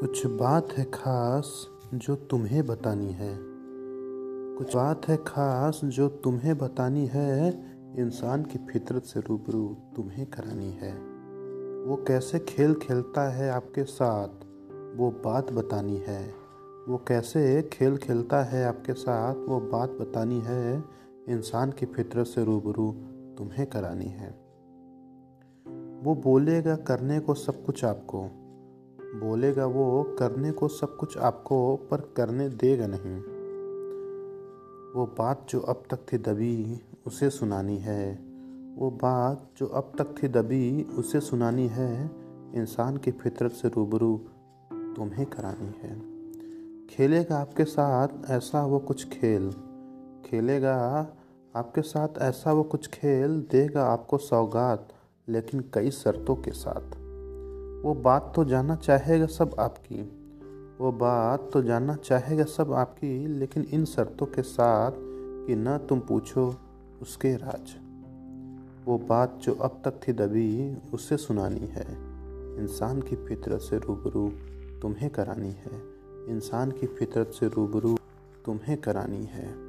कुछ बात है खास जो तुम्हें बतानी है। कुछ बात है खास जो तुम्हें बतानी है, इंसान की फितरत से रूबरू तुम्हें करानी है। वो कैसे खेल खेलता है आपके साथ, वो बात बतानी है। वो कैसे खेल खेलता है आपके साथ, वो बात बतानी है, इंसान की फितरत से रूबरू तुम्हें करानी है। वो बोलेगा, करने को सब कुछ आपको। बोलेगा वो, करने को सब कुछ आपको, पर करने देगा नहीं। वो बात जो अब तक थी दबी, उसे सुनानी है। वो बात जो अब तक थी दबी, उसे सुनानी है। इंसान की फितरत से रूबरू तुम्हें करानी है। खेलेगा आपके साथ, ऐसा वो कुछ खेल। खेलेगा आपके साथ, ऐसा वो कुछ खेल। देगा आपको सौगात, लेकिन कई शर्तों के साथ। वो बात तो जानना चाहेगा सब आपकी। वो बात तो जानना चाहेगा सब आपकी, लेकिन इन शर्तों के साथ कि न तुम पूछो उसके राज। वो बात जो अब तक थी दबी, उसे सुनानी है। इंसान की फितरत से रूबरू तुम्हें करानी है। इंसान की फितरत से रूबरू तुम्हें करानी है।